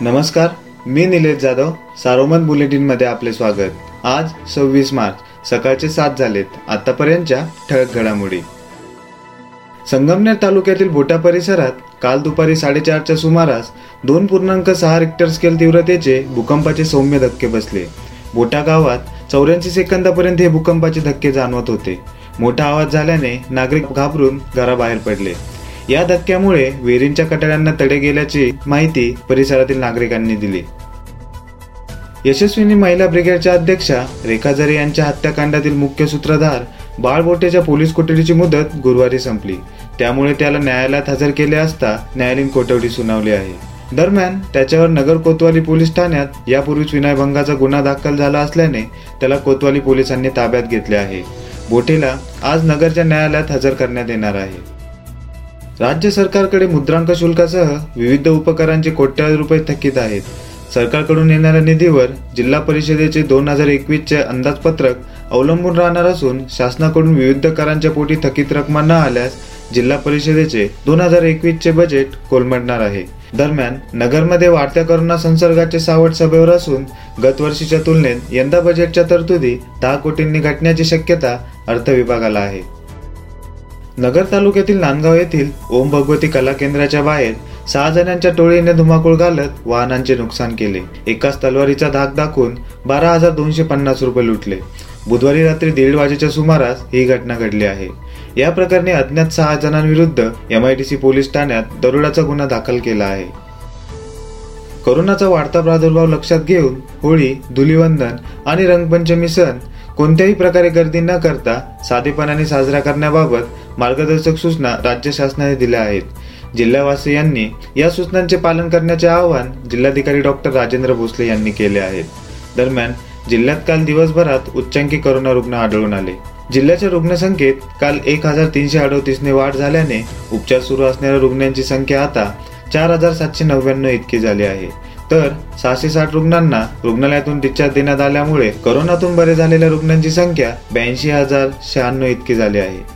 नमस्कार मी निलेश जाधव सारोमत बुलेटिनमध्ये आपले स्वागत. आज सव्वीस मार्च सकाळचे सात झालेत आतापर्यंतच्या ठळक घडामोडी. संगमनेर तालुक्यातील बोटा परिसरात काल दुपारी साडेचारच्या सुमारास दोन पूर्णांक सहा रिक्टर स्केल तीव्रतेचे भूकंपाचे सौम्य धक्के बसले. बोटा गावात चौऱ्याऐंशी सेकंदापर्यंत हे भूकंपाचे धक्के जाणवत होते. मोठा आवाज झाल्याने नागरिक घाबरून घराबाहेर पडले. या धक्क्यामुळे विहिरींच्या कटाड्यांना तडे गेल्याची माहिती परिसरातील नागरिकांनी दिली. यशस्विनी महिला ब्रिगेडच्या अध्यक्षा रेखा जरे यांच्या हत्याकांडातील मुख्य सूत्रधार बाळ बोटेच्या पोलीस कोठडीची मुदत गुरुवारी संपली. त्यामुळे त्याला न्यायालयात हजर केले असता न्यायालयीन कोठडी सुनावली आहे. दरम्यान त्याच्यावर नगर कोतवाली पोलीस ठाण्यात यापूर्वीच विनयभंगाचा गुन्हा दाखल झाला असल्याने त्याला कोतवाली पोलिसांनी ताब्यात घेतले आहे. बोटेला आज नगरच्या न्यायालयात हजर करण्यात येणार आहे. राज्य सरकारकडे मुद्रांक शुल्कासह विविध उपकरांचे कोट्यावधी रुपये थकीत आहेत. सरकारकडून येणाऱ्या निधीवर जिल्हा परिषदेचे दोन हजार एकवीसचे अंदाजपत्रक अवलंबून राहणार असून शासनाकडून विविध करांच्या पोटी थकीत रक्कम न आल्यास जिल्हा परिषदेचे दोन हजार एकवीसचे बजेट कोलमडणार आहे. दरम्यान नगरमध्ये वाढत्या करोना संसर्गाचे सावट सभेवर असून गतवर्षीच्या तुलनेत यंदा बजेटच्या तरतुदी दहा कोटींनी घटण्याची शक्यता अर्थ विभागाला आहे. नगर तालुक्यातील नांदगाव येथील ओम भगवती कला केंद्राच्या बाहेर सहा जणांच्या टोळीने धुमाकूळ घालत वाहनांचे नुकसान केले. एकाच तलवारीचा धाक दाखवून बारा हजार दोनशे पन्नास रुपये लुटले. बुधवारी रात्री दीड वाजेच्या सुमारास ही घटना घडली आहे. या प्रकरणी अज्ञात सहा जणांविरुद्ध M I D C police ठाण्यात दरोडाचा गुन्हा दाखल केला आहे. कोरोनाचा वाढता प्रादुर्भाव लक्षात घेऊन होळी धुलीवंदन आणि रंगपंचमी सण कोणत्याही प्रकारे गर्दी न करता साधेपणाने साजरा करण्याबाबत मार्गदर्शक सूचना राज्य शासनाने दिल्या आहेत. जिल्हावासियांनी या सूचनांचे पालन करण्याचे आवाहन जिल्हाधिकारी डॉक्टर राजेंद्र भोसले यांनी केले आहे. दरम्यान जिल्ह्यात काल दिवसभरात उच्चांकी करोना रुग्ण आढळून आले. जिल्ह्याच्या रुग्णसंख्येत काल एक हजार तीनशे अडोतीसने वाढ झाल्याने उपचार सुरू असणाऱ्या रुग्णांची संख्या आता चार हजार सातशे नव्याण्णव इतकी झाली आहे. तर सहाशे साठ रुग्णांना रुग्णालयातून डिस्चार्ज देण्यात आल्यामुळे करोनातून बरे झालेल्या रुग्णांची संख्या ब्याऐंशी हजार शहाण्णव इतकी झाली आहे.